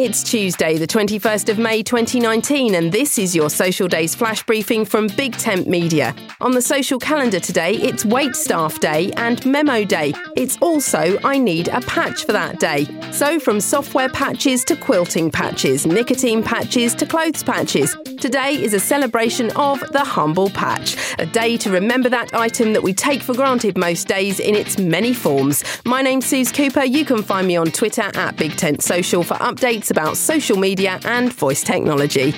It's Tuesday, the 21st of May 2019, and this is your Social Days flash briefing from Big Tent Media. On the social calendar today, it's Wait Staff Day and Memo Day. It's also I Need a Patch for that day. So, from software patches to quilting patches, nicotine patches to clothes patches, today is a celebration of the humble patch, a day to remember that item that we take for granted most days in its many forms. My name's Suze Cooper. You can find me on Twitter at Big Tent Social for updates about social media and voice technology.